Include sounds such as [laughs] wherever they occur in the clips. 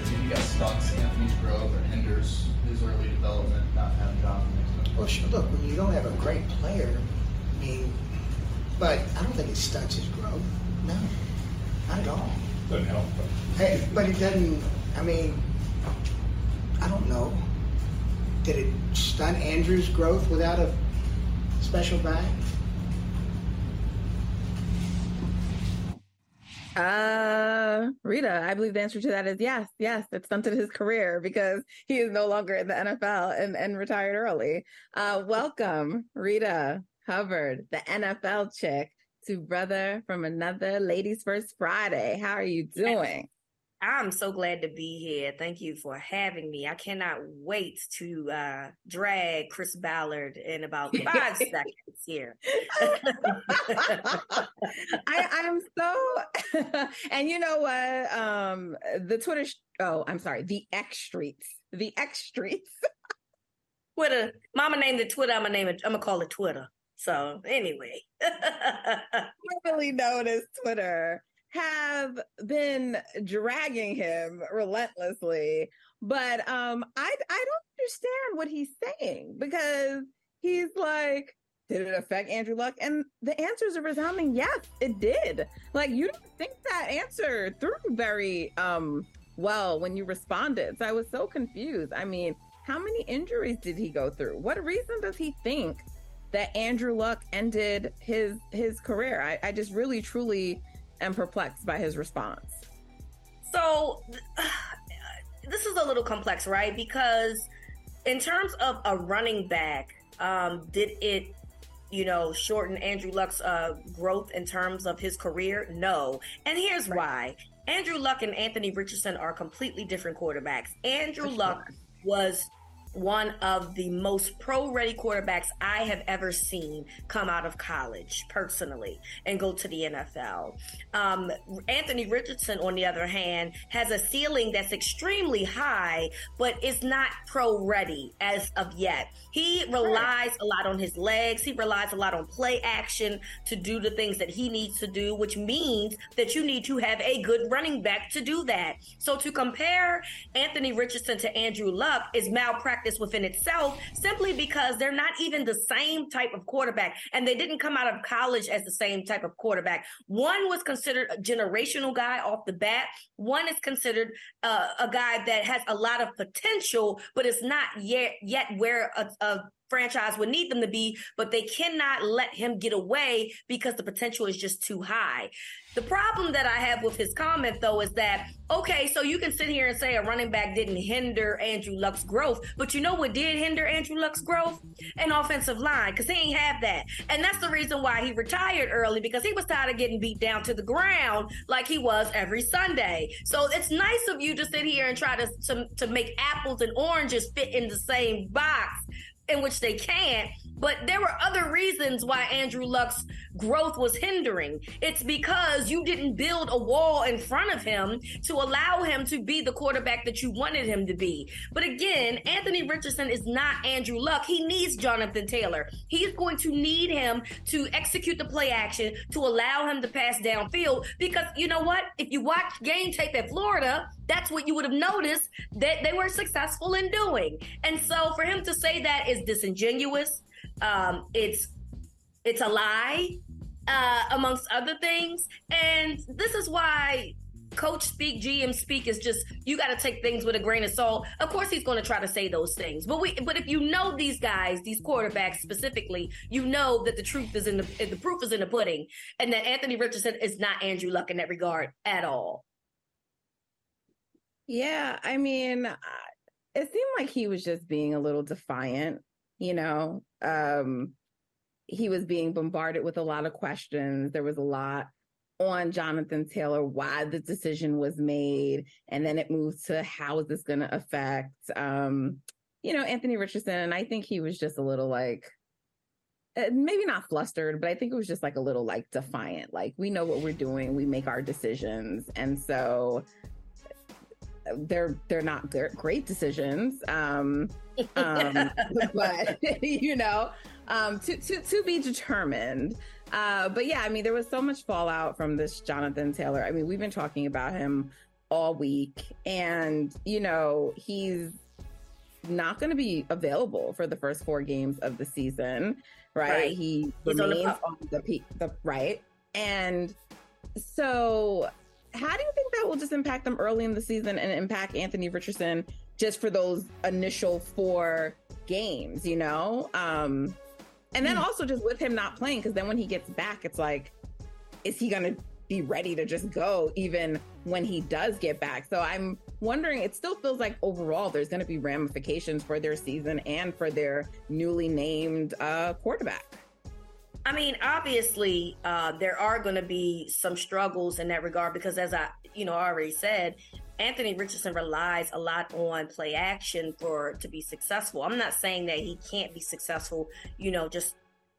Then you got stunts Anthony's growth or hinders his early development, not having Jonathan mixed. Well, sure, look, when you don't have a great player, I mean, but I don't think it stunts his growth. No, not at all. Doesn't help, but. Hey, but it doesn't. I mean, I don't know. Did it stunt Andrew's growth without a special bag? Uh, Reeta, I believe the answer to that is yes. Yes, it stunted his career because he is no longer in the NFL and, and retired early. Uh, welcome, Reeta Hubbard, the NFL chick, to Brother from Another Ladies First Friday. How are you doing? I'm so glad to be here. Thank you for having me. I cannot wait to uh, drag Chris Ballard in about five [laughs] seconds here. [laughs] I, I'm so, [laughs] and you know what? Um, the Twitter. Sh- oh, I'm sorry. The X streets. The X streets. Twitter. Mama named it Twitter. I'm gonna name it. I'm gonna call it Twitter. So anyway, formerly known as Twitter have been dragging him relentlessly. But um, I I don't understand what he's saying because he's like, did it affect Andrew Luck? And the answers are resounding yes, it did. Like you didn't think that answer through very um well when you responded. So I was so confused. I mean, how many injuries did he go through? What reason does he think that Andrew Luck ended his his career? I, I just really truly am perplexed by his response. So [sighs] this is a little complex, right? Because in terms of a running back, um, did it, you know, shorten Andrew Luck's uh, growth in terms of his career? No. And here's right. why. Andrew Luck and Anthony Richardson are completely different quarterbacks. Andrew Luck was one of the most pro ready quarterbacks I have ever seen come out of college personally and go to the NFL. Um, Anthony Richardson, on the other hand, has a ceiling that's extremely high, but is not pro ready as of yet. He relies a lot on his legs, he relies a lot on play action to do the things that he needs to do, which means that you need to have a good running back to do that. So to compare Anthony Richardson to Andrew Luck is malpractice practice within itself simply because they're not even the same type of quarterback and they didn't come out of college as the same type of quarterback. One was considered a generational guy off the bat. One is considered uh, a guy that has a lot of potential, but it's not yet yet where a, a franchise would need them to be, but they cannot let him get away because the potential is just too high. The problem that I have with his comment though is that, okay, so you can sit here and say a running back didn't hinder Andrew Luck's growth, but you know what did hinder Andrew Luck's growth? An offensive line, because he ain't have that. And that's the reason why he retired early, because he was tired of getting beat down to the ground like he was every Sunday. So it's nice of you to sit here and try to, to, to make apples and oranges fit in the same box in which they can't. But there were other reasons why Andrew Luck's growth was hindering. It's because you didn't build a wall in front of him to allow him to be the quarterback that you wanted him to be. But again, Anthony Richardson is not Andrew Luck. He needs Jonathan Taylor. He's going to need him to execute the play action to allow him to pass downfield because you know what? If you watch game tape at Florida, that's what you would have noticed that they were successful in doing. And so for him to say that is disingenuous. Um, it's it's a lie, uh, amongst other things. And this is why coach speak, GM speak is just you got to take things with a grain of salt. Of course, he's going to try to say those things, but we, but if you know these guys, these quarterbacks specifically, you know that the truth is in the the proof is in the pudding, and that Anthony Richardson is not Andrew Luck in that regard at all. Yeah, I mean, it seemed like he was just being a little defiant, you know. Um he was being bombarded with a lot of questions. There was a lot on Jonathan Taylor why the decision was made and then it moved to how is this going to affect um you know, Anthony Richardson, and I think he was just a little like, uh, maybe not flustered, but I think it was just like a little like defiant. Like, we know what we're doing, we make our decisions. And so they're they're not great decisions um, um [laughs] [laughs] but [laughs] you know um to to to be determined. Uh but yeah i mean there was so much fallout from this jonathan taylor. I mean we've been talking about him all week and you know he's not going to be available for the first four games of the season right, right. he he's remains on the, on the peak the right? And so how do you think that will just impact them early in the season and impact Anthony Richardson just for those initial four games, you know? Um, and then mm. also just with him not playing, because then when he gets back, it's like, is he going to be ready to just go even when he does get back? So I'm wondering, it still feels like overall there's going to be ramifications for their season and for their newly named uh, quarterback. I mean, obviously, uh, there are going to be some struggles in that regard because, as I, you know, already said, Anthony Richardson relies a lot on play action for to be successful. I'm not saying that he can't be successful, you know, just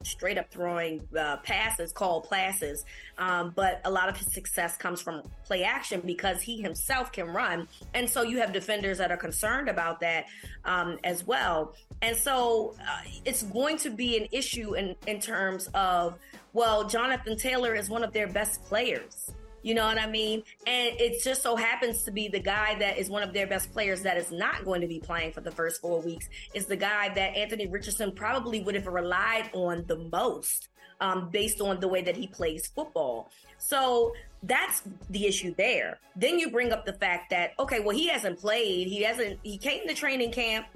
straight up throwing uh, passes called passes. Um, but a lot of his success comes from play action because he himself can run. And so you have defenders that are concerned about that um, as well. And so uh, it's going to be an issue in, in terms of, well, Jonathan Taylor is one of their best players. You know what I mean? And it just so happens to be the guy that is one of their best players that is not going to be playing for the first four weeks is the guy that Anthony Richardson probably would have relied on the most um, based on the way that he plays football. So that's the issue there. Then you bring up the fact that, okay, well, he hasn't played. He hasn't, he came to training camp.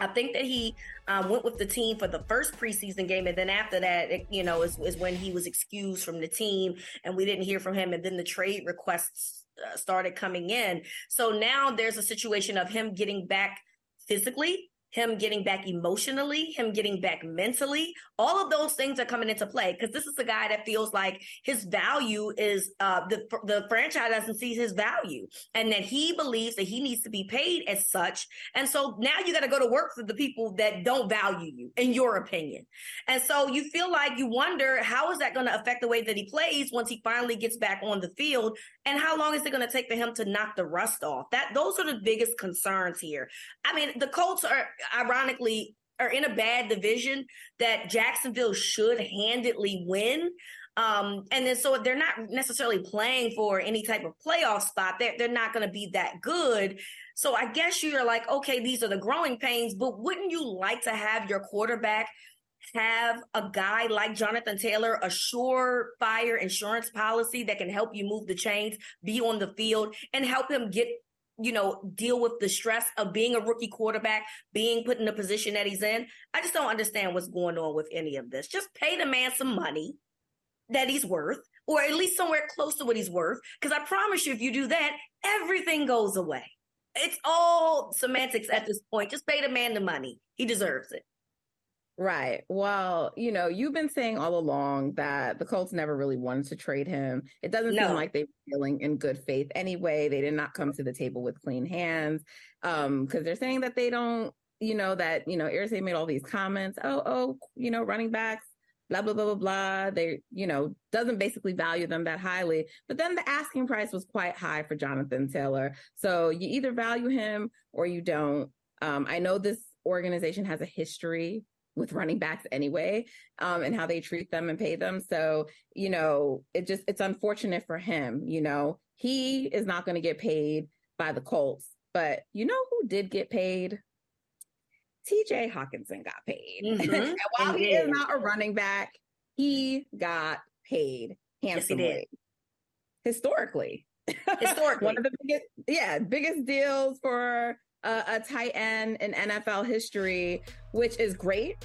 I think that he um, went with the team for the first preseason game, and then after that, it, you know, is, is when he was excused from the team, and we didn't hear from him. And then the trade requests uh, started coming in. So now there's a situation of him getting back physically him getting back emotionally, him getting back mentally. All of those things are coming into play because this is a guy that feels like his value is uh, the the franchise doesn't see his value, and that he believes that he needs to be paid as such. And so now you got to go to work for the people that don't value you, in your opinion. And so you feel like you wonder how is that going to affect the way that he plays once he finally gets back on the field, and how long is it going to take for him to knock the rust off? That those are the biggest concerns here. I mean, the Colts are ironically are in a bad division that Jacksonville should handedly win. Um, and then so they're not necessarily playing for any type of playoff spot. They're, they're not going to be that good. So I guess you're like, okay, these are the growing pains, but wouldn't you like to have your quarterback have a guy like Jonathan Taylor, a surefire insurance policy that can help you move the chains, be on the field, and help him get you know, deal with the stress of being a rookie quarterback, being put in the position that he's in. I just don't understand what's going on with any of this. Just pay the man some money that he's worth, or at least somewhere close to what he's worth. Because I promise you, if you do that, everything goes away. It's all semantics at this point. Just pay the man the money. He deserves it. Right. Well, you know, you've been saying all along that the Colts never really wanted to trade him. It doesn't no. seem like they were dealing in good faith anyway. They did not come to the table with clean hands. Um, because they're saying that they don't, you know, that, you know, Irsay made all these comments, oh, oh, you know, running backs, blah, blah, blah, blah, blah. They, you know, doesn't basically value them that highly. But then the asking price was quite high for Jonathan Taylor. So you either value him or you don't. Um, I know this organization has a history with running backs anyway um, and how they treat them and pay them. So you know it just it's unfortunate for him you know. He is not going to get paid by the colts but you know who did get paid? Tj Hockenson got paid. [laughs] Mm-hmm. and while he, he is not a running back he got paid handsomely. yes, historically. [laughs] Historically. One of the biggest yeah biggest deals for a, a tight end in NFL history, which is great.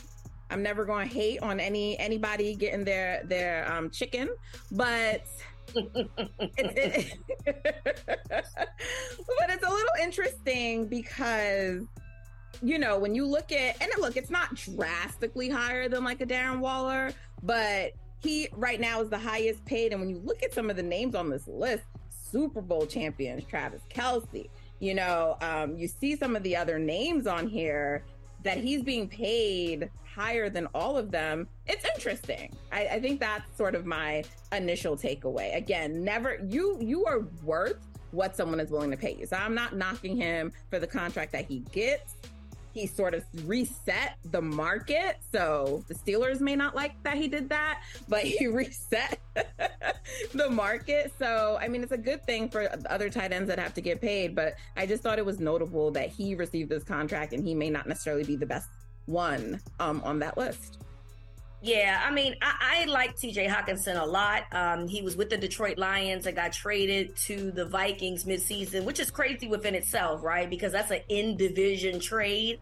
I'm never going to hate on any anybody getting their their um, chicken, but [laughs] it, it, [laughs] but it's a little interesting because you know when you look at and look, it's not drastically higher than like a Darren Waller, but he right now is the highest paid. And when you look at some of the names on this list, Super Bowl champions Travis Kelce, you know, um, you see some of the other names on here, that he's being paid higher than all of them, it's interesting. I, I think that's sort of my initial takeaway. Again, never you you are worth what someone is willing to pay you. So I'm not knocking him for the contract that he gets he sort of reset the market. So the Steelers may not like that he did that, but he [laughs] reset the market. So, I mean, it's a good thing for other tight ends that have to get paid, but I just thought it was notable that he received this contract and he may not necessarily be the best one um, on that list. Yeah, I mean, I, I like TJ Hockenson a lot. Um, he was with the Detroit Lions and got traded to the Vikings midseason, which is crazy within itself, right? Because that's an in division trade.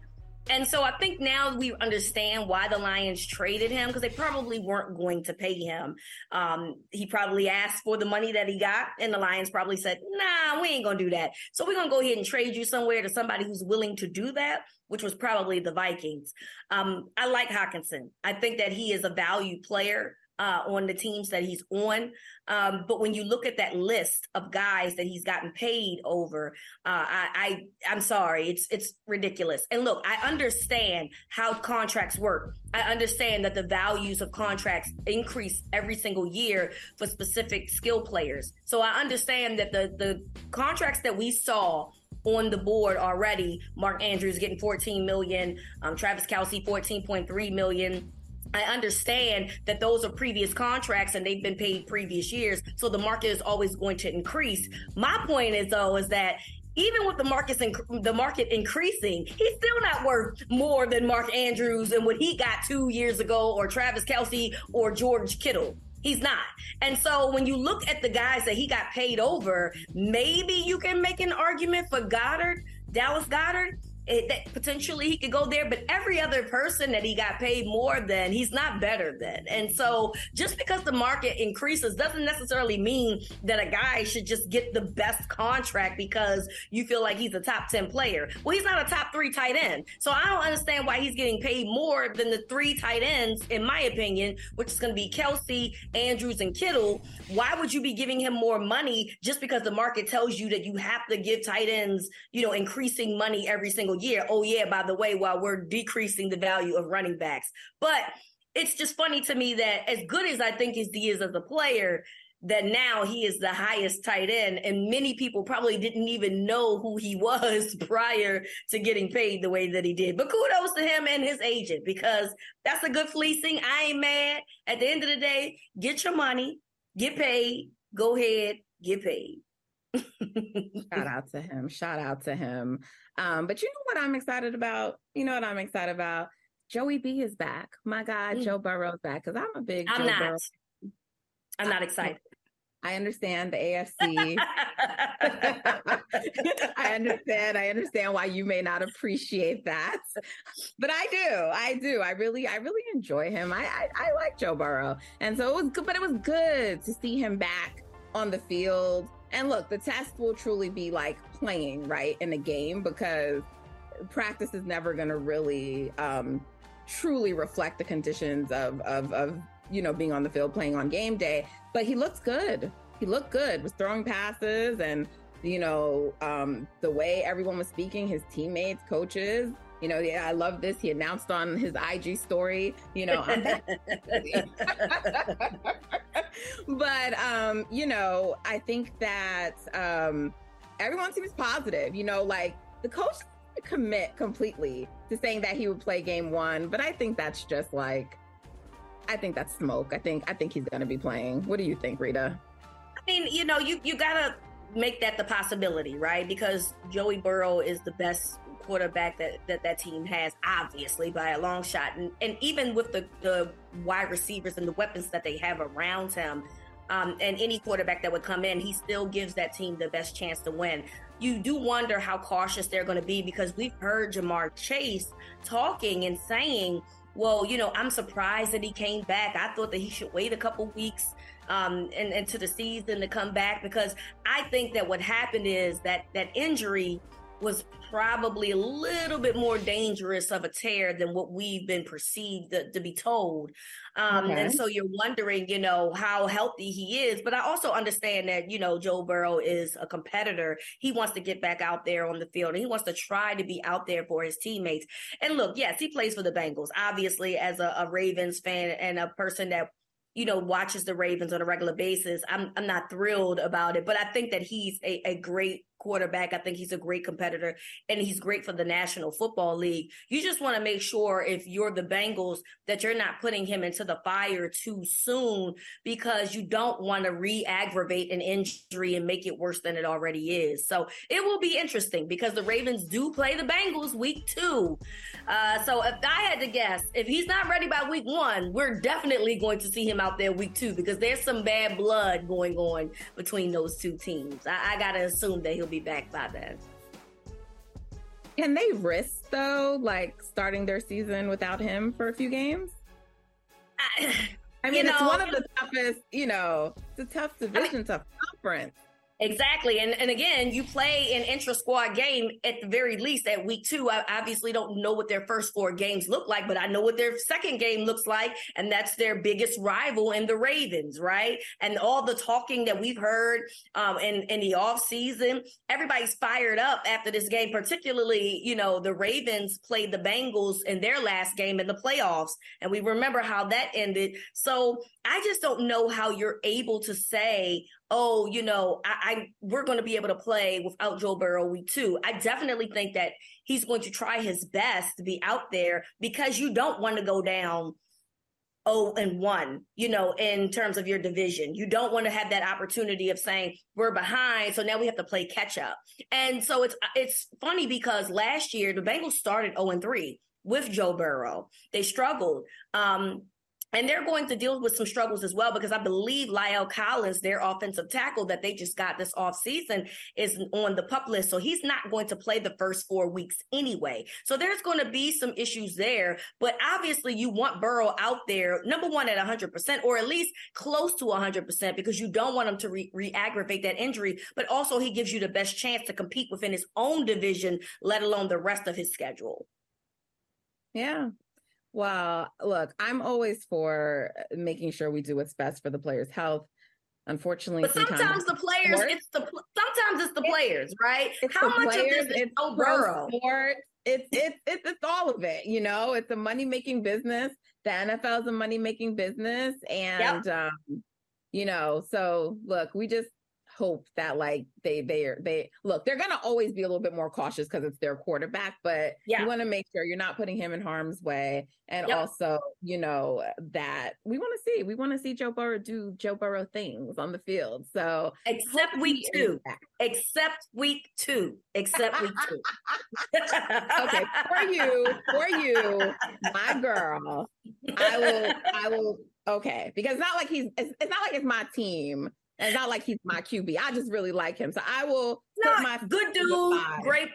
And so I think now we understand why the Lions traded him because they probably weren't going to pay him. Um, he probably asked for the money that he got, and the Lions probably said, nah, we ain't going to do that. So we're going to go ahead and trade you somewhere to somebody who's willing to do that, which was probably the Vikings. Um, I like Hockenson. I think that he is a value player uh, on the teams that he's on. Um, but when you look at that list of guys that he's gotten paid over, uh, I, I am sorry, it's it's ridiculous. And look, I understand how contracts work. I understand that the values of contracts increase every single year for specific skill players. So I understand that the the contracts that we saw on the board already. Mark Andrews getting 14 million, um, Travis Kelce 14.3 million. I understand that those are previous contracts and they've been paid previous years. So the market is always going to increase. My point is though, is that even with the markets inc- the market increasing, he's still not worth more than Mark Andrews and what he got two years ago, or Travis Kelce, or George Kittle. He's not. And so when you look at the guys that he got paid over, maybe you can make an argument for Goddard, Dallas Goedert, it, that potentially he could go there, but every other person that he got paid more than, he's not better than. And so just because the market increases doesn't necessarily mean that a guy should just get the best contract because you feel like he's a top 10 player. Well, he's not a top three tight end. So I don't understand why he's getting paid more than the three tight ends, in my opinion, which is going to be Kelce, Andrews, and Kittle. Why would you be giving him more money just because the market tells you that you have to give tight ends, you know, increasing money every single year. Oh, yeah, by the way, while we're decreasing the value of running backs. But it's just funny to me that as good as I think he is as a player, that now he is the highest tight end and many people probably didn't even know who he was [laughs] prior to getting paid the way that he did but kudos to him and his agent because that's a good fleecing i ain't mad at the end of the day get your money get paid go ahead get paid [laughs] Shout out to him. Shout out to him. Um, but you know what I'm excited about? You know what I'm excited about? Joey B is back. My God, mm. Joe Burrow's back because I'm a big. I'm Joe not. Burrow. I'm not excited. I understand the AFC. [laughs] [laughs] I understand. I understand why you may not appreciate that, but I do. I do. I really, I really enjoy him. I, I, I like Joe Burrow, and so it was good. But it was good to see him back on the field and look, the test will truly be like playing, right, in the game because practice is never going to really um, truly reflect the conditions of, of, of, you know, being on the field playing on game day. But he looks good. He looked good, was throwing passes and, you know, um, the way everyone was speaking, his teammates, coaches, you know, yeah, I love this. He announced on his IG story, you know, [laughs] but um, you know, I think that um everyone seems positive, you know, like the coach commit completely to saying that he would play game one, but I think that's just like I think that's smoke. I think I think he's gonna be playing. What do you think, Reeta? I mean, you know, you you gotta make that the possibility, right? Because Joey Burrow is the best quarterback that, that that team has, obviously by a long shot, and and even with the the wide receivers and the weapons that they have around him, um, and any quarterback that would come in, he still gives that team the best chance to win. You do wonder how cautious they're going to be because we've heard Ja'Marr Chase talking and saying, "Well, you know, I'm surprised that he came back. I thought that he should wait a couple weeks." Um, and into the season to come back because I think that what happened is that that injury was probably a little bit more dangerous of a tear than what we've been perceived to, to be told. Um, okay. And so you're wondering, you know, how healthy he is. But I also understand that, you know, Joe Burrow is a competitor. He wants to get back out there on the field and he wants to try to be out there for his teammates. And look, yes, he plays for the Bengals. Obviously, as a, a Ravens fan and a person that you know, watches the Ravens on a regular basis. I'm I'm not thrilled about it, but I think that he's a, a great quarterback. I think he's a great competitor and he's great for the National Football League. You just want to make sure if you're the Bengals that you're not putting him into the fire too soon because you don't want to re-aggravate an injury and make it worse than it already is. So it will be interesting because the Ravens do play the Bengals week two. Uh, so if I had to guess, if he's not ready by week one, we're definitely going to see him out there week two because there's some bad blood going on between those two teams. I, I got to assume that he'll be back by then. Can they risk though, like starting their season without him for a few games? I, I mean, it's know, one of the toughest. You know, it's a tough division, I mean, tough conference. Exactly. And and again, you play an intra squad game at the very least at week two. I obviously don't know what their first four games look like, but I know what their second game looks like. And that's their biggest rival in the Ravens, right? And all the talking that we've heard um, in, in the off season, everybody's fired up after this game, particularly, you know, the Ravens played the Bengals in their last game in the playoffs. And we remember how that ended. So I just don't know how you're able to say, oh, you know, I, I we're going to be able to play without Joe Burrow week two. I definitely think that he's going to try his best to be out there because you don't want to go down oh and 1, you know, in terms of your division. You don't want to have that opportunity of saying we're behind, so now we have to play catch up. And so it's it's funny because last year the Bengals started 0 and 3 with Joe Burrow. They struggled. Um, and they're going to deal with some struggles as well because I believe La'el Collins, their offensive tackle that they just got this off season, is on the pup list. So he's not going to play the first four weeks anyway. So there's going to be some issues there. But obviously, you want Burrow out there, number one, at 100%, or at least close to 100%, because you don't want him to re aggravate that injury. But also, he gives you the best chance to compete within his own division, let alone the rest of his schedule. Yeah, well, look, I'm always for making sure we do what's best for the player's health. Unfortunately, but sometimes, sometimes the players, it's the sometimes it's the players, right? How much players, of this is Burrow? Sport. It's, it's it's it's all of it, you know. It's a money making business. The NFL is a money making business, and yep. um, you know. So look, we just hope that like they they they look they're gonna always be a little bit more cautious because it's their quarterback but yeah. you want to make sure you're not putting him in harm's way. And yep. also you know that we want to see we want to see joe burrow do joe burrow things on the field. So except week two. except week two. Except week two. Okay for you for you my girl i will i will okay because it's not like he's it's, it's not like it's my team it's not like he's my QB. I just really like him. So I will not my good dude, great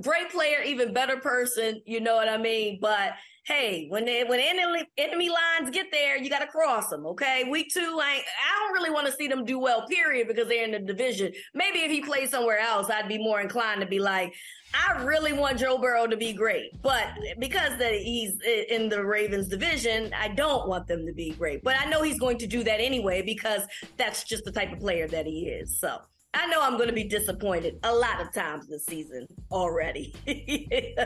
great player, even better person, you know what I mean? But hey, when they when enemy enemy lines get there, you got to cross them. Okay, week two, I I don't really want to see them do well. Period, because they're in the division. Maybe if he plays somewhere else, I'd be more inclined to be like, I really want Joe Burrow to be great, but because that he's in the Ravens division, I don't want them to be great. But I know he's going to do that anyway because that's just the type of player that he is. So. I know I'm going to be disappointed a lot of times this season already. [laughs]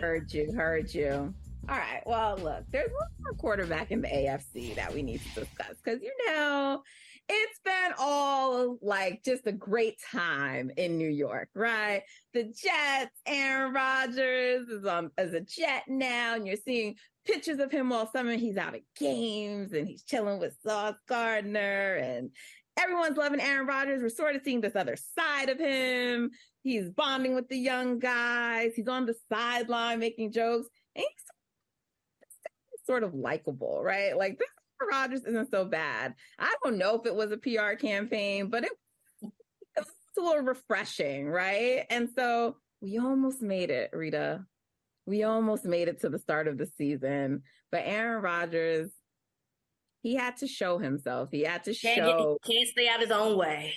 heard you, heard you. All right. Well, look, there's one more quarterback in the AFC that we need to discuss because, you know, it's been all like just a great time in New York, right? The Jets, Aaron Rodgers is on as a Jet now, and you're seeing pictures of him all summer. He's out at games and he's chilling with Sauce Gardner, and everyone's loving Aaron Rodgers. We're sort of seeing this other side of him. He's bonding with the young guys. He's on the sideline making jokes. And he's sort of likable, right? Like this Rodgers isn't so bad. I don't know if it was a PR campaign, but it, it was a little refreshing, right? And so we almost made it, Reeta. We almost made it to the start of the season, but Aaron Rodgers, he had to show himself. He had to can't show. Get, can't stay out his own way.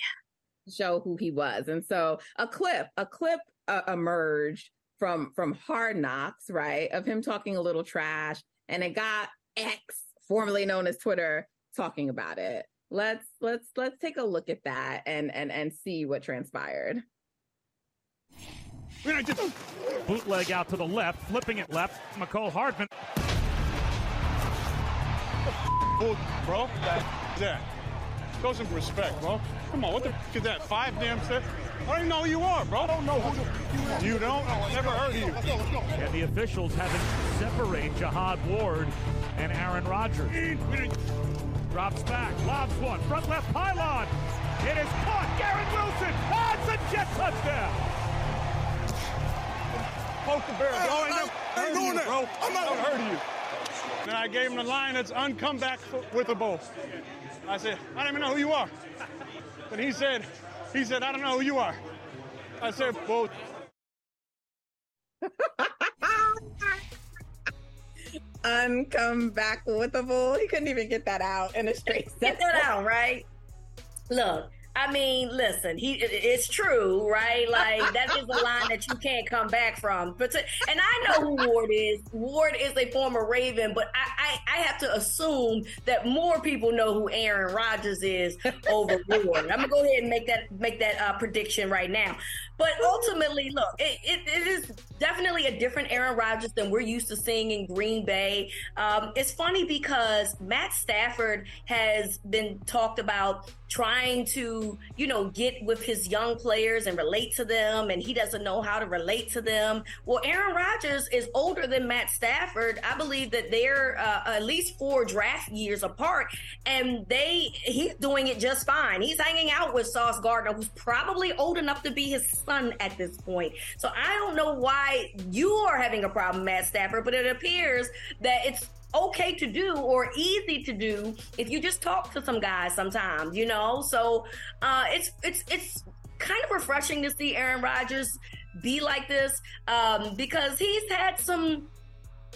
Show who he was. And so a clip, a clip uh, emerged from from Hard Knocks, right? Of him talking a little trash, and it got X, formerly known as Twitter, talking about it. Let's let's let's take a look at that and and and see what transpired. Bootleg out to the left, flipping it left. Mecole Hardman. Bro. That is that. Show some respect, bro. Come on, what the f- is that? Five damn steps? I don't even know who you are, bro. I don't know who you, are. you don't? Oh, I never heard of you. Let's go, let's go. And the officials have to separate Jihad Ward and Aaron Rodgers. Drops back, lobs one, front left pylon. It is caught. Garrett Wilson has a jet touchdown. Poke the bear, bro. I ain't never I heard ain't of doing you, that. bro. I'm not- never heard of you. Then I gave him the line that's uncomeback with a bowl. I said, I don't even know who you are. And he said, he said, I don't know who you are. I said, both. [laughs] Uncome back with the bull. He couldn't even get that out in a straight Get that out, right? Look, I mean, listen, he it- it's true, right? Like [laughs] line that you can't come back from. But and I know who Ward is. Ward is a former Raven, but I, I I have to assume that more people know who Aaron Rodgers is over Ward. I'm gonna go ahead and make that make that uh, prediction right now. But ultimately, look, it, it, it is definitely a different Aaron Rodgers than we're used to seeing in Green Bay. Um, it's funny because Matt Stafford has been talked about trying to, you know, get with his young players and relate to them, and he doesn't know how to relate to them. Well, Aaron Rodgers is older than Matt Stafford. I believe that they're uh, at least four draft years apart, and they he's doing it just fine. He's hanging out with Sauce Gardner, who's probably old enough to be his son at this point. So I don't know why you are having a problem, Matt Stafford, but it appears that it's okay to do or easy to do if you just talk to some guys sometimes, you know? So uh, it's it's it's kind of refreshing to see Aaron Rodgers be like this um, because he's had some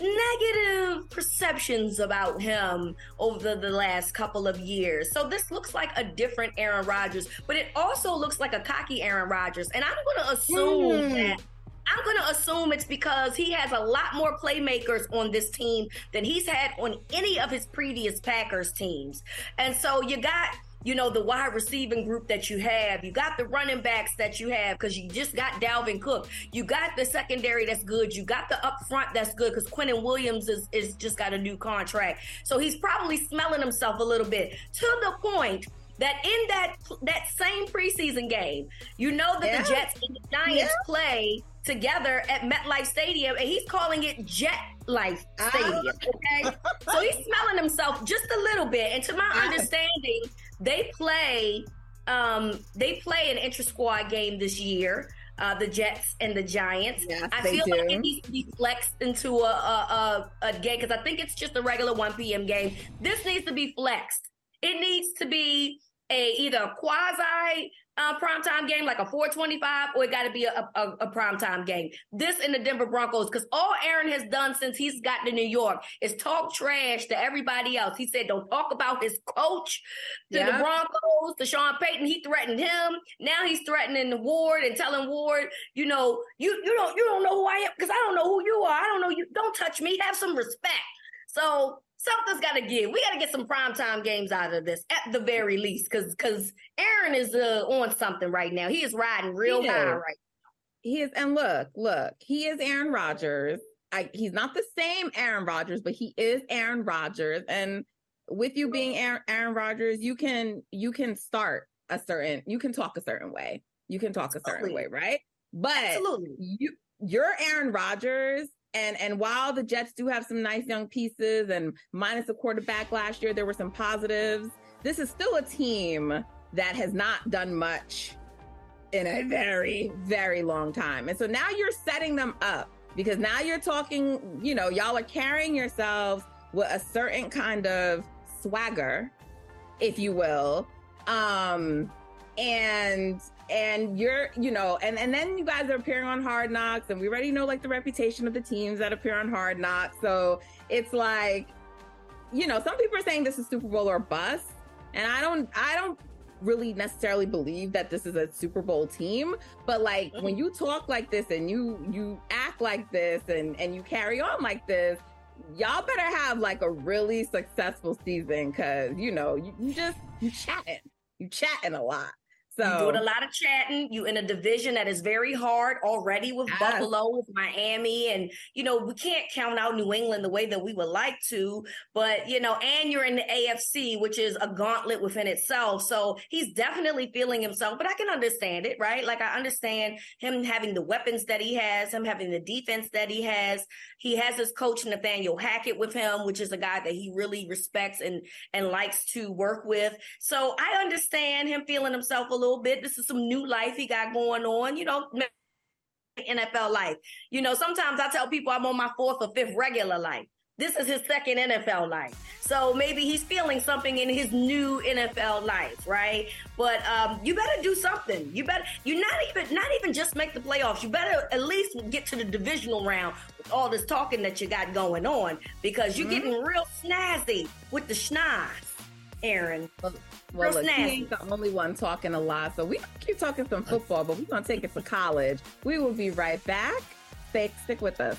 negative perceptions about him over the last couple of years. So this looks like a different Aaron Rodgers, but it also looks like a cocky Aaron Rodgers. And I'm going to assume Hmm. that I'm going to assume it's because he has a lot more playmakers on this team than he's had on any of his previous Packers teams. And so you got you know, the wide receiving group that you have. You got the running backs that you have because you just got Dalvin Cook. You got the secondary that's good. You got the up front that's good because Quinnen Williams is, is just got a new contract. So he's probably smelling himself a little bit to the point that in that that same preseason game, you know that Yeah. the Jets and the Giants Yeah. play together at MetLife Stadium, and he's calling it Jet Life Ah. Stadium. Okay, so he's smelling himself just a little bit. And to my understanding, they play um they play an intra squad game this year. Uh, the Jets and the Giants. Yes, I feel like it needs to be flexed into a a, a, a game because I think it's just a regular 1 p.m. game. This needs to be flexed. It needs to be a either a quasi uh, primetime game like a 425 or it got to be a, a, a primetime game. This in the Denver Broncos because all Aaron has done since he's got to New York is talk trash to everybody else. He said don't talk about his coach to the Broncos, to Sean Payton. He threatened him. Now he's threatening Ward and telling Ward, you know, you you don't you don't know who I am because I don't know who you are. I don't know you. Don't touch me. Have some respect. So something's got to give. We got to get some primetime games out of this at the very least, because because Aaron is uh, on something right now. He is riding real He high is. right. He is, and look, look, he is Aaron Rodgers. I, he's not the same Aaron Rodgers, but he is Aaron Rodgers. And with you being Aaron, Aaron Rodgers, you can you can start a certain, you can talk a certain way, you can talk a certain way, right? But Absolutely. you you're Aaron Rodgers. And and while the Jets do have some nice young pieces and minus a quarterback last year, there were some positives. This is still a team that has not done much in a very, very long time. And so now you're setting them up because now you're talking, you know, y'all are carrying yourselves with a certain kind of swagger, if you will. Um, and and you're you know and and then you guys are appearing on hard knocks and we already know like the reputation of the teams that appear on hard knocks so it's like you know some people are saying this is super bowl or bust and i don't i don't really necessarily believe that this is a Super Bowl team, but like when Mm-hmm. you talk like this and you you act like this and and you carry on like this, y'all better have like a really successful season because you know you, you just you chatting, you chatting a lot. So you doing a lot of chatting. You in a division that is very hard already with Yes. Buffalo, with Miami, and you know we can't count out New England the way that we would like to. But you know, and you're in the AFC, which is a gauntlet within itself. So he's definitely feeling himself. But I can understand it, right? Like I understand him having the weapons that he has, him having the defense that he has. He has his coach Nathaniel Hackett with him, which is a guy that he really respects and and likes to work with. So I understand him feeling himself a little bit. This is some new life he got going on, you know, NFL life. You know, sometimes I tell people I'm on my fourth or fifth regular life. This is his second NFL life. So maybe he's feeling something in his new NFL life, right? But um, you better do something. You better you not even not even just make the playoffs. You better at least get to the divisional round with all this talking that you got going on because you're getting real snazzy with the schnoz, Aaron. Well, Real look, he ain't the only one talking a lot, so we keep talking some football, but we're gonna take it to college. We will be right back. Stay stick with us.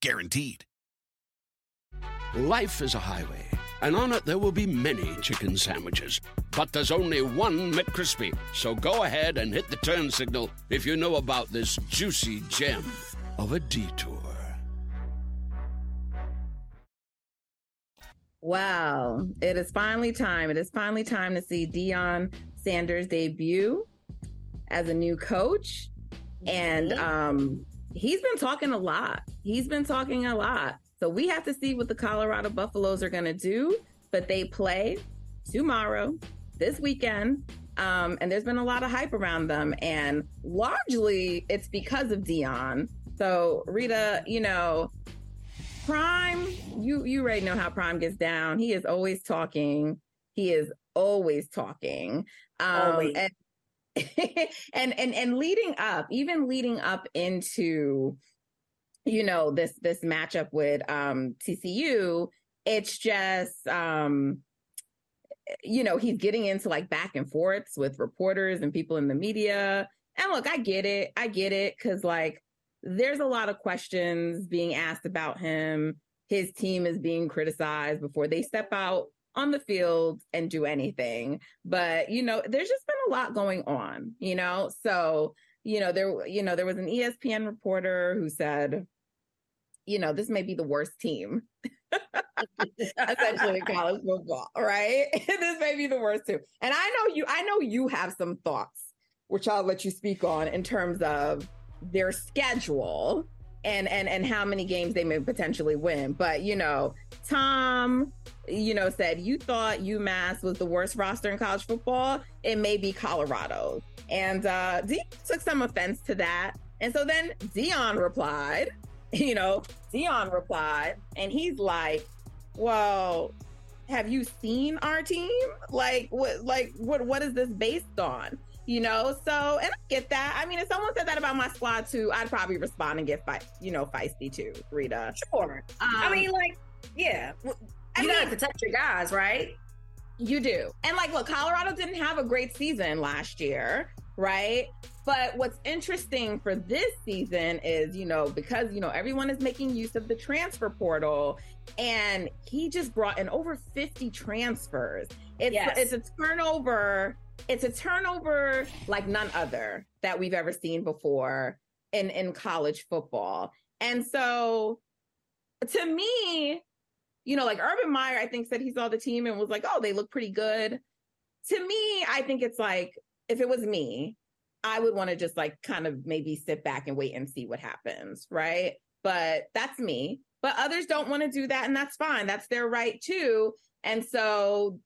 Guaranteed. Life is a highway, and on it there will be many chicken sandwiches. But there's only one McCrispy. So go ahead and hit the turn signal if you know about this juicy gem of a detour. Wow. It is finally time. It is finally time to see Deion Sanders debut as a new coach. And um, he's been talking a lot. He's been talking a lot. So we have to see what the Colorado Buffaloes are going to do. But they play tomorrow, this weekend. Um, and there's been a lot of hype around them. And largely it's because of Deion. So, Reeta, you know, Prime, you you already know how Prime gets down. He is always talking. He is always talking. Um, Always. And, [laughs] and and and leading up, even leading up into, you know, this this matchup with um TCU, it's just um you know, he's getting into like back and forths with reporters and people in the media. And look, I get it. I get it because like there's a lot of questions being asked about him. His team is being criticized before they step out on the field and do anything. But, you know, there's just been a lot going on, you know? So, you know, there, you know, there was an ESPN reporter who said, you know, this may be the worst team [laughs] essentially college football, right? [laughs] this may be the worst too. And I know you, I know you have some thoughts, which I'll let you speak on in terms of their schedule and and and how many games they may potentially win. But you know, Tom, you know, said you thought UMass was the worst roster in college football. It may be Colorado, and uh, Deion took some offense to that. And so then Deion replied, [laughs] you know, Deion replied, and he's like, "Well, have you seen our team? Like, what, like, what, what is this based on?" You know, so and I get that. I mean, if someone said that about my squad too, I'd probably respond and get fight, you know, feisty too, Reeta. Sure. I Um, mean, like, yeah. You I gotta protect your guys, right? You do. And like, look, Colorado didn't have a great season last year. right? But what's interesting for this season is, you know, because, you know, everyone is making use of the transfer portal and he just brought in over 50 transfers. It's, yes. it's a turnover. It's a turnover like none other that we've ever seen before in, in college football. And so to me, you know, like Urban Meyer, I think said he saw the team and was like, oh, they look pretty good. To me, I think it's like, if it was me, I would want to just like kind of maybe sit back and wait and see what happens, right? But that's me. But others don't want to do that, and that's fine. That's their right too. And so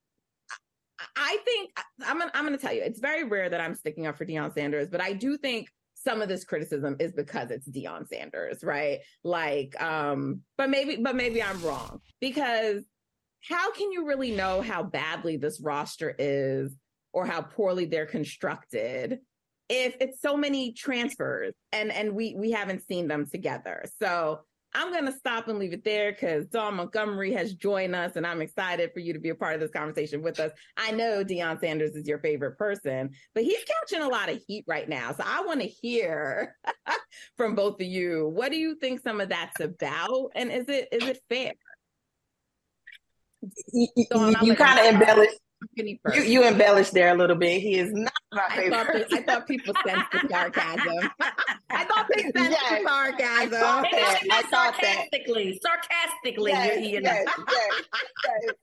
I think I'm gonna, I'm going to tell you, it's very rare that I'm sticking up for Deion Sanders, but I do think some of this criticism is because it's Deion Sanders, right? Like, um, but maybe, but maybe I'm wrong because how can you really know how badly this roster is or how poorly they're constructed if it's so many transfers and and we we haven't seen them together. So I'm going to stop and leave it there because Dawn Montgomery has joined us, and I'm excited for you to be a part of this conversation with us. I know Deion Sanders is your favorite person, but he's catching a lot of heat right now. So I want to hear [laughs] from both of you. What do you think some of that's about, and is it is it fair? You, you, you kind of embellished you, you embellished there a little bit. He is not my favorite. I thought, I thought people sensed the sarcasm. [laughs] I thought they [laughs] sensed yes, sarcasm. I thought that. I thought sarcastically, that. sarcastically. Yes, you know. yes, yes, yes.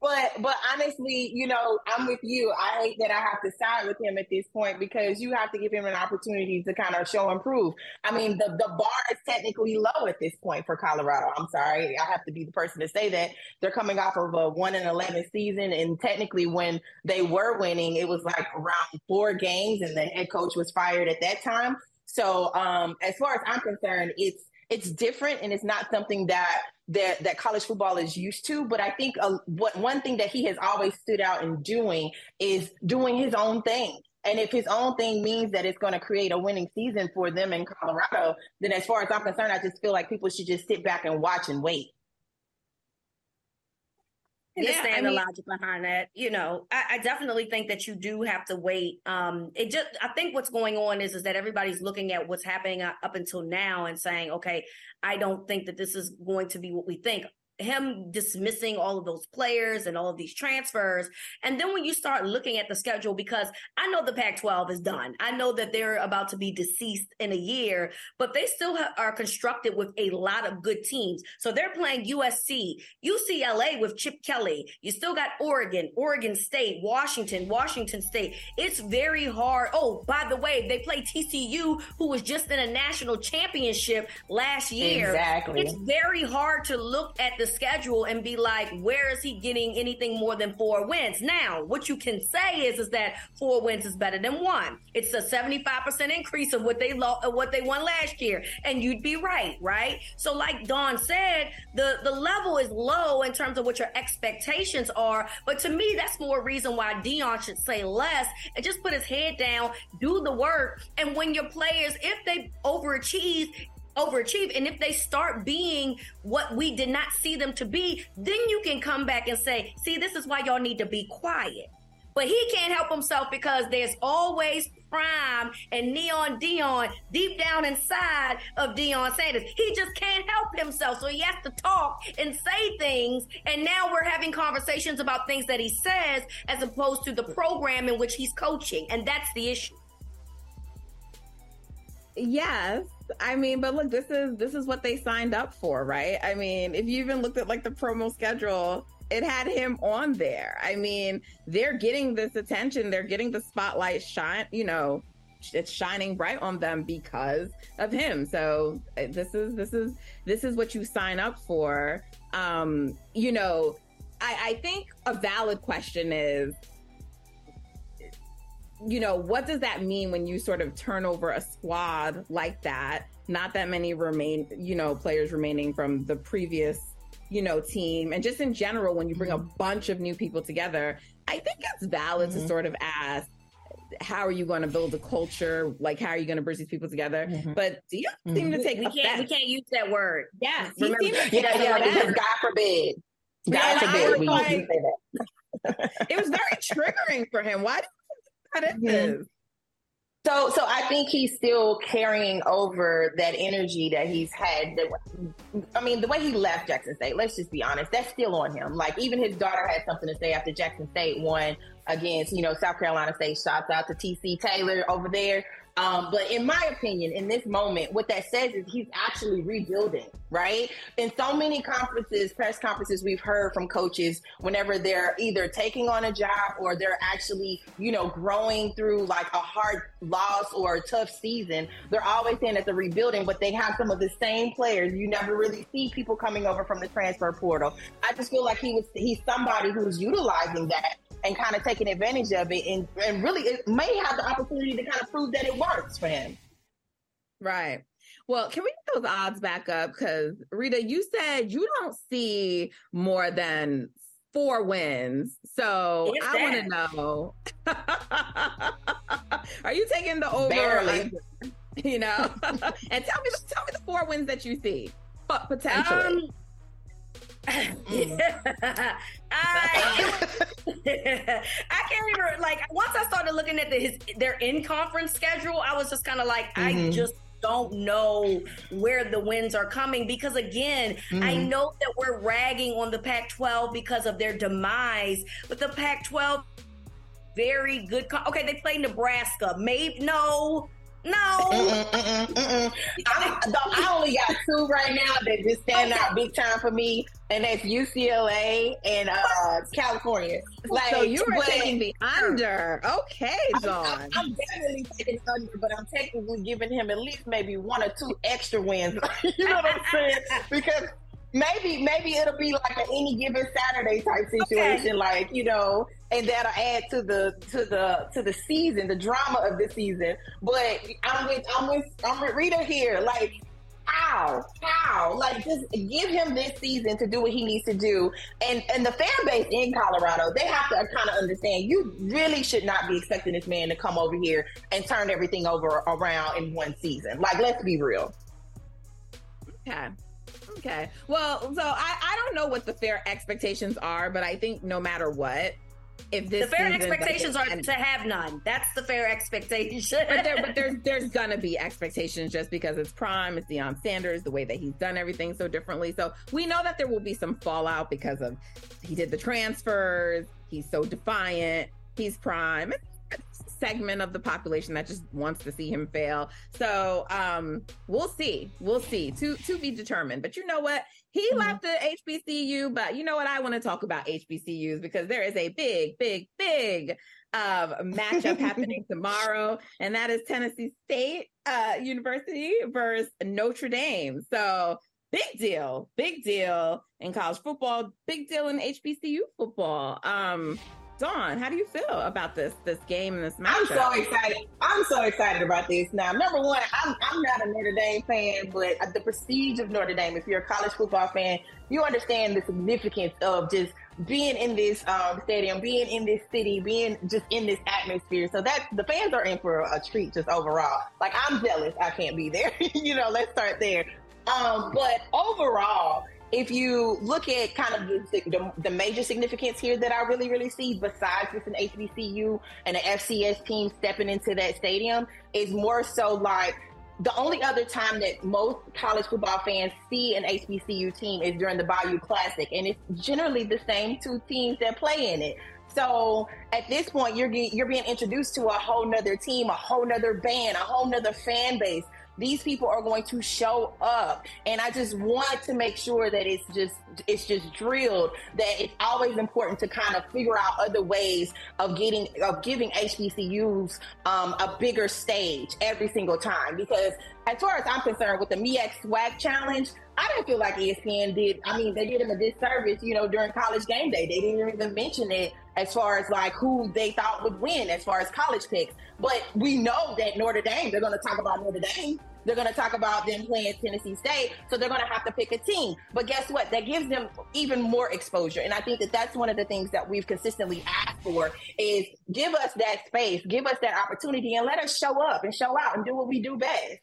But but honestly, you know, I'm with you. I hate that I have to side with him at this point because you have to give him an opportunity to kind of show and prove. I mean, the, the bar is technically low at this point for Colorado. I'm sorry. I have to be the person to say that. They're coming off of a one and eleven season and technically when they were winning, it was like around four games and the head coach was fired at that time. So um as far as I'm concerned, it's it's different and it's not something that that that college football is used to. But I think uh, what one thing that he has always stood out in doing is doing his own thing. And if his own thing means that it's going to create a winning season for them in Colorado, then as far as I'm concerned, I just feel like people should just sit back and watch and wait understand yeah, I mean, the logic behind that. You know, I, I, definitely think that you do have to wait. Um, it just, I think what's going on is, is that everybody's looking at what's happening up until now and saying, okay, I don't think that this is going to be what we think him dismissing all of those players and all of these transfers. And then when you start looking at the schedule, because I know the Pac 12 is done, I know that they're about to be deceased in a year, but they still ha- are constructed with a lot of good teams. So they're playing USC, UCLA with Chip Kelly. You still got Oregon, Oregon State, Washington, Washington State. It's very hard. Oh, by the way, they play TCU, who was just in a national championship last year. Exactly. It's very hard to look at the schedule and be like, where is he getting anything more than four wins? Now, what you can say is, is that four wins is better than one. It's a 75% increase of what they lo- what they won last year. And you'd be right, right? So like Dawn said, the, the level is low in terms of what your expectations are. But to me, that's more reason why Deion should say less and just put his head down, do the work. And when your players, if they overachieve, overachieve. And if they start being what we did not see them to be, then you can come back and say, see, this is why y'all need to be quiet. But he can't help himself because there's always prime and neon Deion deep down inside of Deion Sanders. He just can't help himself. So he has to talk and say things. And now we're having conversations about things that he says as opposed to the program in which he's coaching. And that's the issue. Yes, I mean, but look, this is this is what they signed up for, right? I mean, if you even looked at like the promo schedule, it had him on there. I mean, they're getting this attention, they're getting the spotlight shine, you know, it's shining bright on them because of him. So uh, this is this is this is what you sign up for. Um, you know, I, I think a valid question is you know, what does that mean when you sort of turn over a squad like that? Not that many remain, you know, players remaining from the previous, you know, team. And just in general, when you bring a mm-hmm. bunch of new people together, I think it's valid mm-hmm. to sort of ask, how are you going to build a culture? Like, how are you going to bring these people together? Mm-hmm. But do you mm-hmm. seem to take we can't we can't use that word. Yes, yeah, yeah, yeah, because God forbid, God yeah, forbid we like, say that. it was very triggering for him. Why that is. So, so I think he's still carrying over that energy that he's had. That, I mean, the way he left Jackson State. Let's just be honest. That's still on him. Like even his daughter had something to say after Jackson State won against, you know, South Carolina State. Shouts out to TC Taylor over there. Um, but in my opinion, in this moment, what that says is he's actually rebuilding, right? In so many conferences, press conferences, we've heard from coaches whenever they're either taking on a job or they're actually, you know, growing through like a hard loss or a tough season, they're always saying that they're rebuilding, but they have some of the same players. You never really see people coming over from the transfer portal. I just feel like he was he's somebody who's utilizing that and kind of taking advantage of it and, and really it may have the opportunity to kind of prove that it works for him. Right. Well, can we get those odds back up? Because Reeta, you said you don't see more than four wins. So I want to know: [laughs] Are you taking the over? Barely. You know, [laughs] and tell me, tell me the four wins that you see, but potentially. Um, I, [laughs] I can't even like once I started looking at the, his their in conference schedule, I was just kind of like, mm-hmm. I just don't know where the wins are coming because again, mm-hmm. I know that we're ragging on the Pac-12 because of their demise, but the Pac-12 very good. Co- okay, they play Nebraska. Maybe no, no. Mm-mm, mm-mm, mm-mm. I only got two right now that just stand out big time for me, and that's UCLA and uh, California. Like, so you are taking the under. Okay, Dawn. I'm, I'm, I'm, definitely taking under, but I'm technically giving him at least maybe one or two extra wins. [laughs] you know what I'm saying? [laughs] Because maybe maybe it'll be like an any given Saturday type situation, okay. like you know, and that'll add to the to the to the season, the drama of the season. But I'm with I'm with I'm with Reeta here, like. How? How? Like, just give him this season to do what he needs to do. And and the fan base in Colorado, they have to kind of understand. You really should not be expecting this man to come over here and turn everything over around in one season. Like, let's be real. Okay. Okay. Well, so I, I don't know what the fair expectations are, but I think no matter what, if this the fair expectations are to have none. That's the fair expectation. [laughs] but, there, but there's there's gonna be expectations just because it's prime, it's Deion Sanders, the way that he's done everything so differently. So we know that there will be some fallout because of he did the transfers, he's so defiant, he's prime segment of the population that just wants to see him fail. So um, we'll see. We'll see. To to be determined. But you know what? He mm-hmm. left the HBCU, but you know what? I want to talk about HBCUs because there is a big, big, big um, matchup [laughs] happening tomorrow, and that is Tennessee State uh, University versus Notre Dame. So big deal, big deal in college football, big deal in HBCU football. Um, Dawn, how do you feel about this this game and this match? I'm so excited. I'm so excited about this. Now, number one, I'm I'm not a Notre Dame fan, but the prestige of Notre Dame. If you're a college football fan, you understand the significance of just being in this um, stadium, being in this city, being just in this atmosphere. So that the fans are in for a treat just overall. Like I'm jealous I can't be there. [laughs] you know, let's start there. Um, but overall, if you look at kind of the, the, the, major significance here that I really, really see, besides just an HBCU and an FCS team stepping into that stadium, is more so like the only other time that most college football fans see an HBCU team is during the Bayou Classic, and it's generally the same two teams that play in it. So at this point, you're you're being introduced to a whole nother team, a whole nother band, a whole nother fan base these people are going to show up. And I just want to make sure that it's just it's just drilled that it's always important to kind of figure out other ways of getting of giving HBCUs um, a bigger stage every single time. Because as far as I'm concerned, with the MEAC SWAC Challenge, I don't feel like ESPN did. I mean, they did him a disservice, you know, during college game day. They didn't even mention it as far as like who they thought would win as far as college picks. But we know that Notre Dame, they're going to talk about Notre Dame. They're going to talk about them playing Tennessee State. So they're going to have to pick a team. But guess what? That gives them even more exposure. And I think that that's one of the things that we've consistently asked for is give us that space, give us that opportunity and let us show up and show out and do what we do best.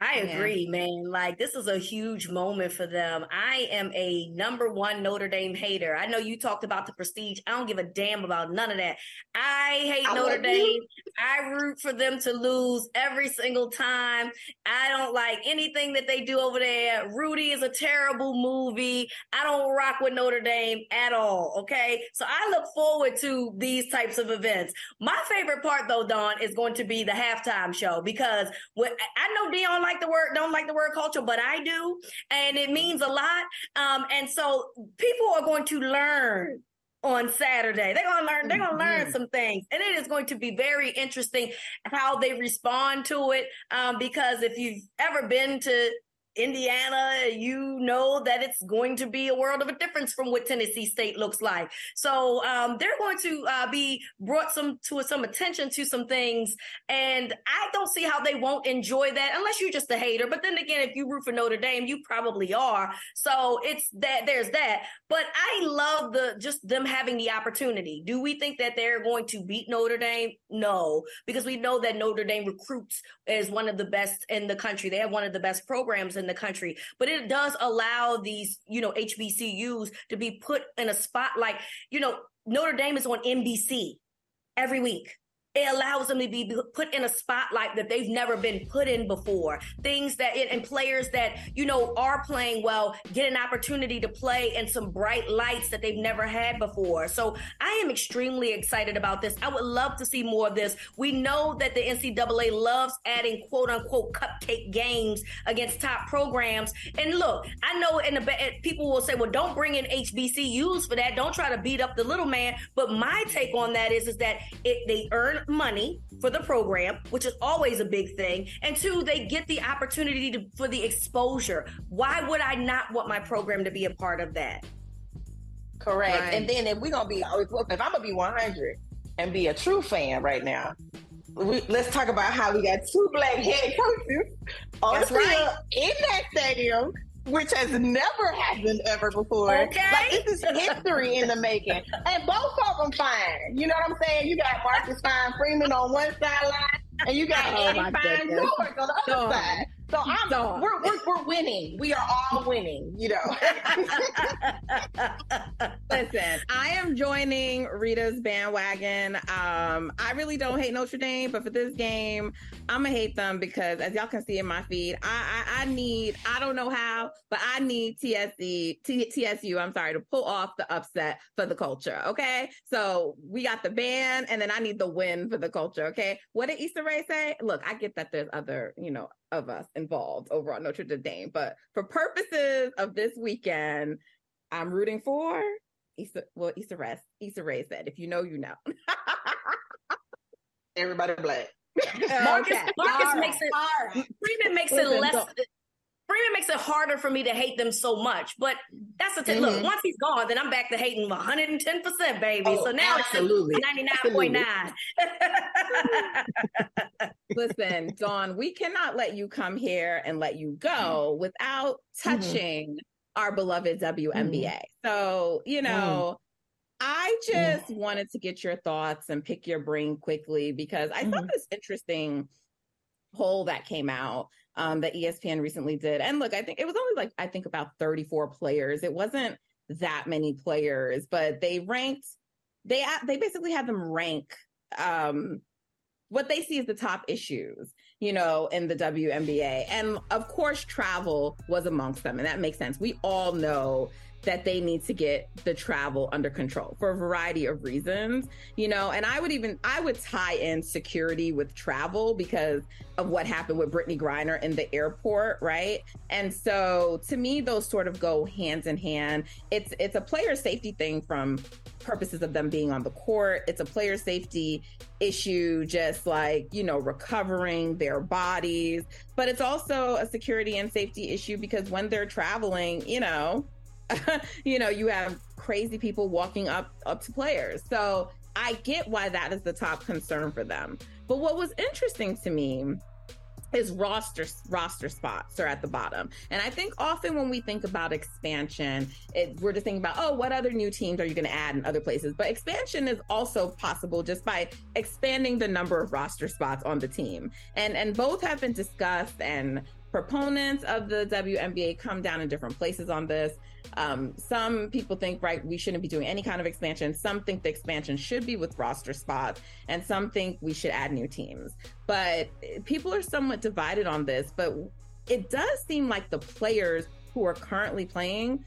I agree, yeah. man. Like this is a huge moment for them. I am a number one Notre Dame hater. I know you talked about the prestige. I don't give a damn about none of that. I hate I Notre Dame. You. I root for them to lose every single time. I don't like anything that they do over there. Rudy is a terrible movie. I don't rock with Notre Dame at all. Okay. So I look forward to these types of events. My favorite part though, Dawn, is going to be the halftime show because when I know Deion like the word, don't like the word culture, but I do. And it means a lot. Um, and so people are going to learn on Saturday. They're gonna learn, they're gonna learn mm-hmm. some things. And it is going to be very interesting how they respond to it. Um, because if you've ever been to Indiana, you know that it's going to be a world of a difference from what Tennessee State looks like. So um, they're going to uh, be brought some to some attention to some things, and I don't see how they won't enjoy that unless you're just a hater. But then again, if you root for Notre Dame, you probably are. So it's that there's that. But I love the just them having the opportunity. Do we think that they're going to beat Notre Dame? No, because we know that Notre Dame recruits is one of the best in the country. They have one of the best programs in the country, but it does allow these, you know, HBCUs to be put in a spot like, you know, Notre Dame is on NBC every week it allows them to be put in a spotlight that they've never been put in before. Things that, and players that, you know, are playing well get an opportunity to play in some bright lights that they've never had before. So I am extremely excited about this. I would love to see more of this. We know that the NCAA loves adding quote unquote cupcake games against top programs. And look, I know in the people will say, well, don't bring in HBCUs for that. Don't try to beat up the little man. But my take on that is, is that it, they earn money for the program, which is always a big thing. And two, they get the opportunity to, for the exposure. Why would I not want my program to be a part of that? Correct. Right. And then if we're gonna be, if I'm gonna be 100 and be a true fan right now, we, let's talk about how we got two black head coaches on That's right. in that stadium which has never happened ever before. Okay. Like this is history in the making. And both of them fine. You know what I'm saying? You got Marcus Fine Freeman on one sideline, and you got oh, Eddie Fine George on the other side. So I'm we're, we're, we're winning. We are all winning, you know. [laughs] Listen, I am joining Reeta's bandwagon. Um, I really don't hate Notre Dame, but for this game, I'm gonna hate them because as y'all can see in my feed, I I, I need I don't know how, but I need TSE T, TSU. I'm sorry to pull off the upset for the culture. Okay, so we got the ban, and then I need the win for the culture. Okay, what did Issa Rae say? Look, I get that there's other you know of us involved over on Notre Dame. But for purposes of this weekend, I'm rooting for Issa, well, Issa Rae, Issa Rae said, if you know, you know. Everybody black. Marcus, okay. [laughs] Um, Marcus right. makes it, right. Freeman makes Listen, it less, don't. Freeman makes it harder for me to hate them so much. But that's the thing. Mm-hmm. Look, once he's gone, then I'm back to hating 110%, baby. Oh, so now absolutely. it's 99.9. [laughs] Listen, Dawn, we cannot let you come here and let you go without mm-hmm. touching mm-hmm. our beloved WNBA. Mm-hmm. So, you mm. know, I just wanted to get your thoughts and pick your brain quickly because I thought mm-hmm. this interesting poll that came out um, that ESPN recently did. And look, I think it was only like, I think about 34 players. It wasn't that many players, but they ranked, they, they basically had them rank um, what they see as the top issues, you know, in the WNBA. And of course, travel was amongst them. And that makes sense. We all know that they need to get the travel under control for a variety of reasons, you know. And I would even I would tie in security with travel because of what happened with Brittney Griner in the airport, right? And so to me, those sort of go hands in hand. It's it's a player safety thing from purposes of them being on the court. It's a player safety issue, just like, you know, recovering their bodies. But it's also a security and safety issue because when they're traveling, you know, [laughs] you know, you have crazy people walking up up to players. So I get why that is the top concern for them. But what was interesting to me is roster roster spots are at the bottom. And I think often when we think about expansion, it, we're just thinking about, oh, what other new teams are you going to add in other places? But expansion is also possible just by expanding the number of roster spots on the team. And and both have been discussed and proponents of the WNBA come down in different places on this. Um, some people think, right, we shouldn't be doing any kind of expansion. Some think the expansion should be with roster spots, and some think we should add new teams. But people are somewhat divided on this. But it does seem like the players who are currently playing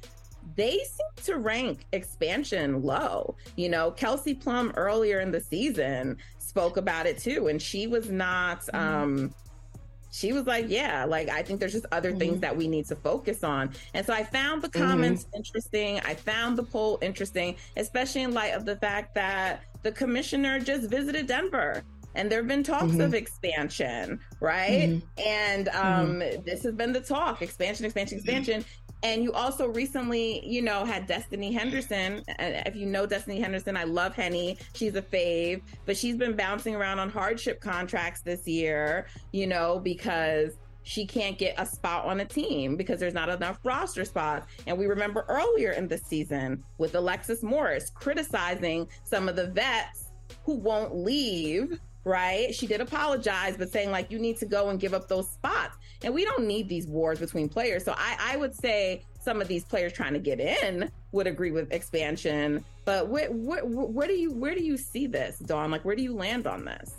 they seem to rank expansion low. You know, Kelsey Plum earlier in the season spoke about it too, and she was not. Mm-hmm. Um, she was like, Yeah, like I think there's just other mm-hmm. things that we need to focus on. And so I found the comments mm-hmm. interesting. I found the poll interesting, especially in light of the fact that the commissioner just visited Denver and there have been talks mm-hmm. of expansion, right? Mm-hmm. And um, mm-hmm. this has been the talk expansion, expansion, expansion. And you also recently, you know, had Destanni Henderson. If you know Destanni Henderson, I love Henny. She's a fave, but she's been bouncing around on hardship contracts this year, you know, because she can't get a spot on a team because there's not enough roster spots. And we remember earlier in the season with Alexis Morris criticizing some of the vets who won't leave right? She did apologize, but saying like you need to go and give up those spots. And we don't need these wars between players. So I, I would say some of these players trying to get in would agree with expansion. But where, where, where do you where do you see this, Dawn? Like where do you land on this?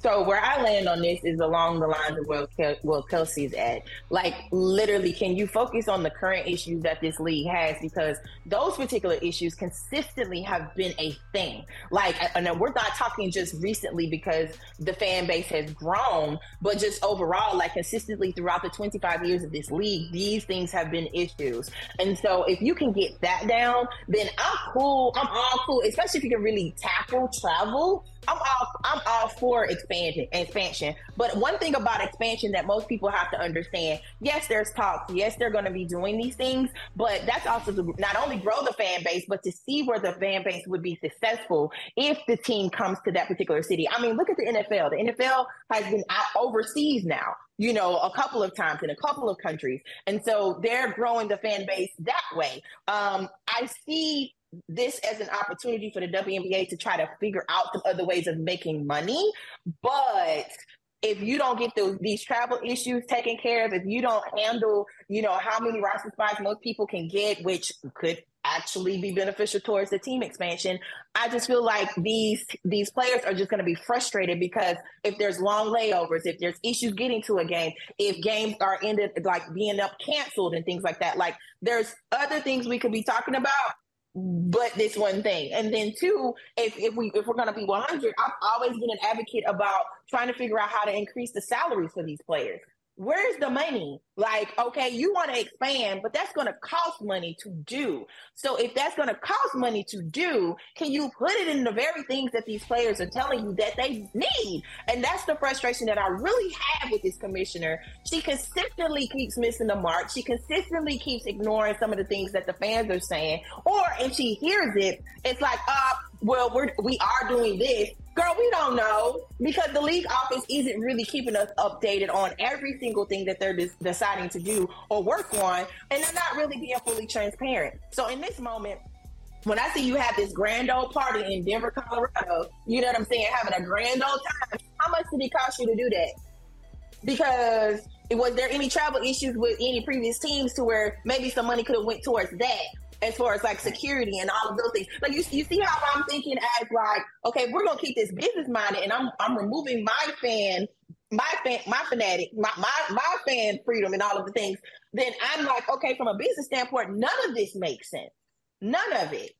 So where I land on this is along the lines of where, Kel- where Kelsey's at. Like literally, can you focus on the current issues that this league has? Because those particular issues consistently have been a thing. Like, and we're not talking just recently because the fan base has grown, but just overall, like consistently throughout the 25 years of this league, these things have been issues. And so if you can get that down, then I'm cool. I'm all cool, especially if you can really tackle travel I'm all I'm all for expansion expansion. But one thing about expansion that most people have to understand, yes, there's talks, yes, they're gonna be doing these things, but that's also to not only grow the fan base, but to see where the fan base would be successful if the team comes to that particular city. I mean, look at the NFL. The NFL has been out overseas now you know, a couple of times in a couple of countries. And so they're growing the fan base that way. Um, I see this as an opportunity for the WNBA to try to figure out some other ways of making money. But if you don't get those these travel issues taken care of, if you don't handle, you know, how many roster spots most people can get, which could actually be beneficial towards the team expansion. I just feel like these these players are just going to be frustrated because if there's long layovers, if there's issues getting to a game, if games are ended like being up canceled and things like that, like there's other things we could be talking about but this one thing. And then two, if, if we if we're gonna be 100, I've always been an advocate about trying to figure out how to increase the salaries for these players where's the money? Like, okay, you want to expand, but that's going to cost money to do. So if that's going to cost money to do, can you put it in the very things that these players are telling you that they need? And that's the frustration that I really have with this commissioner. She consistently keeps missing the mark. She consistently keeps ignoring some of the things that the fans are saying. Or if she hears it, it's like, uh, well, we're, we are doing this, Girl, we don't know because the league office isn't really keeping us updated on every single thing that they're des- to do or work on, and they're not really being fully transparent. So in this moment, when I see you have this grand old party in Denver, Colorado, you know what I'm saying, having a grand old time, how much did it cost you to do that? Because was there any travel issues with any previous teams to where maybe some money could have went towards that as far as like security and all of those things. Like you, you see how I'm thinking as like, okay, we're gonna keep this business minded, and I'm I'm removing my fan, my fan, my fanatic, my my my fan freedom and all of the things. Then I'm like, okay, from a business standpoint, none of this makes sense. None of it.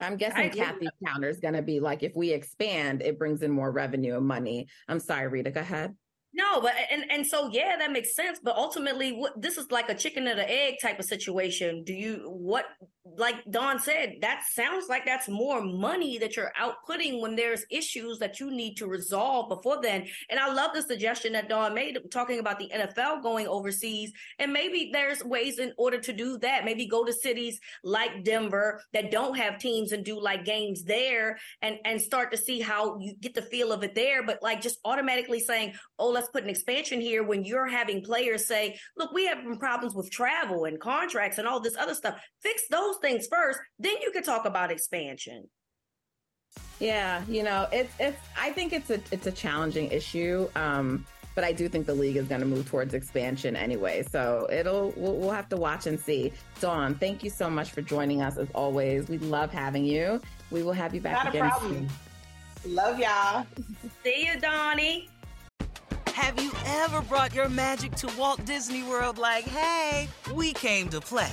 I'm guessing Cathy counter is going to be like, if we expand, it brings in more revenue and money. I'm sorry, Reeta, go ahead. No, but and and so yeah, that makes sense. But ultimately, what this is like a chicken and an egg type of situation. Do you what like Dawn said? That sounds like that's more money that you're outputting when there's issues that you need to resolve before then. And I love the suggestion that Dawn made, talking about the NFL going overseas, and maybe there's ways in order to do that. Maybe go to cities like Denver that don't have teams and do like games there, and and start to see how you get the feel of it there. But like just automatically saying, oh let's put an expansion here when you're having players say, look, we have problems with travel and contracts and all this other stuff. Fix those things first, then you can talk about expansion. Yeah, you know, it's it's I think it's a it's a challenging issue. Um but I do think the league is going to move towards expansion anyway. So it'll we'll, we'll, have to watch and see. Dawn, thank you so much for joining us as always. We love having you. We will have you back Not again a problem. soon. Love y'all. See you, Donnie. Have you ever brought your magic to Walt Disney World like, hey, we came to play?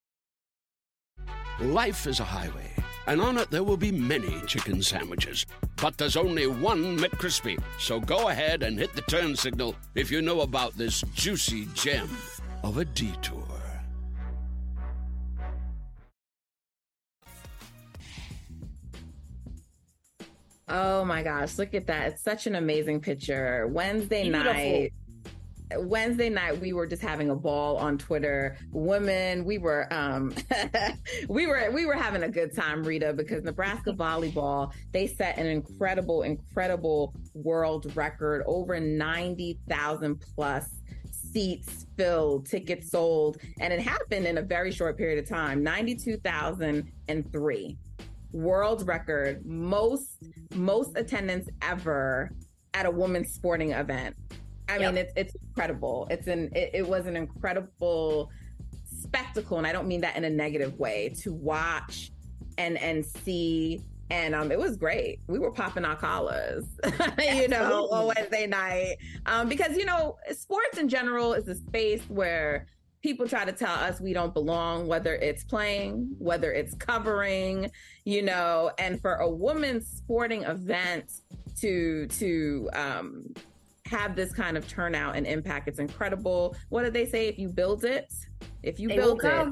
Life is a highway, and on it there will be many chicken sandwiches. But there's only one McCrispy. So go ahead and hit the turn signal if you know about this juicy gem of a detour. Oh my gosh, look at that. It's such an amazing picture. Wednesday Beautiful. night. Wednesday night we were just having a ball on Twitter. Women, we were um [laughs] we were we were having a good time, Reeta, because Nebraska volleyball, they set an incredible, incredible world record, over 90,000 plus seats filled, tickets sold, and it happened in a very short period of time, 92,003 world record, most most attendance ever at a women's sporting event. I mean, it's it's incredible. It's an it, it was an incredible spectacle, and I don't mean that in a negative way. To watch and and see, and um, it was great. We were popping our collars, [laughs] you know, on Wednesday night, um, because you know, sports in general is a space where people try to tell us we don't belong, whether it's playing, whether it's covering, you know, and for a women's sporting event to to um have this kind of turnout and impact, it's incredible. What did they say? If you build it, if you They build it,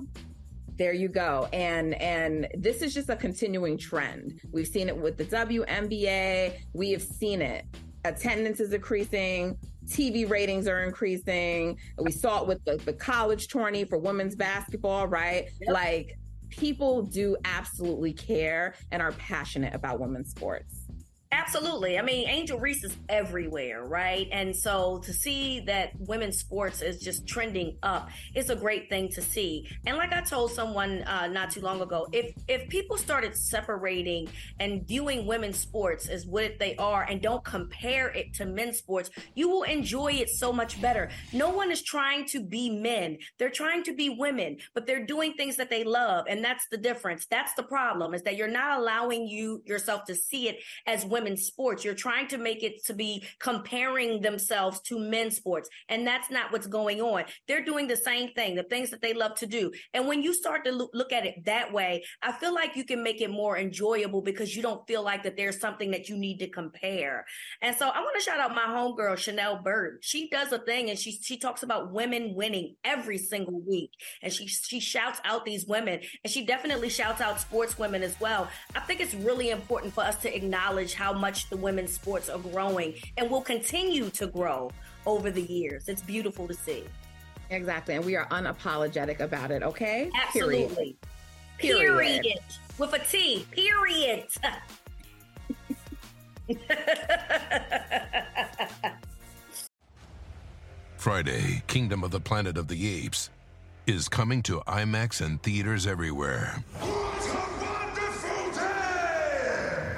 there you go. And and this is just a continuing trend. We've seen it with the WNBA. We have seen it. Attendance is increasing. TV ratings are increasing. We saw it with the, the college tourney for women's basketball, right? Like people do absolutely care and are passionate about women's sports. Absolutely. I mean, Angel Reese is everywhere, right? And so to see that women's sports is just trending up is a great thing to see. And like I told someone uh, not too long ago, if if people started separating and viewing women's sports as what they are and don't compare it to men's sports, you will enjoy it so much better. No one is trying to be men; they're trying to be women, but they're doing things that they love, and that's the difference. That's the problem: is that you're not allowing you yourself to see it as women's sports. You're trying to make it to be comparing themselves to men's sports. And that's not what's going on. They're doing the same thing, the things that they love to do. And when you start to look, look at it that way, I feel like you can make it more enjoyable because you don't feel like that there's something that you need to compare. And so I want to shout out my homegirl, Chanel Bird. She does a thing and she, she talks about women winning every single week. And she, she shouts out these women and she definitely shouts out sports women as well. I think it's really important for us to acknowledge how much the women's sports are growing and will continue to grow over the years. It's beautiful to see. Exactly. And we are unapologetic about it, okay? Absolutely. Period. Period. With a T. Period. [laughs] Friday, Kingdom of the Planet of the Apes is coming to IMAX and theaters everywhere.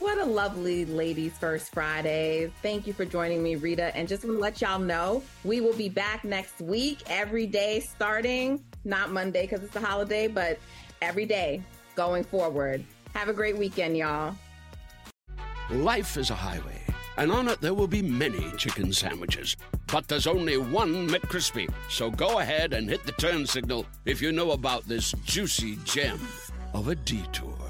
What a lovely Ladies First Friday. Thank you for joining me, Reeta. And just want to let y'all know, we will be back next week, every day starting, not Monday because it's a holiday, but every day going forward. Have a great weekend, y'all. Life is a highway, and on it there will be many chicken sandwiches. But there's only one McCrispy. So go ahead and hit the turn signal if you know about this juicy gem of a detour.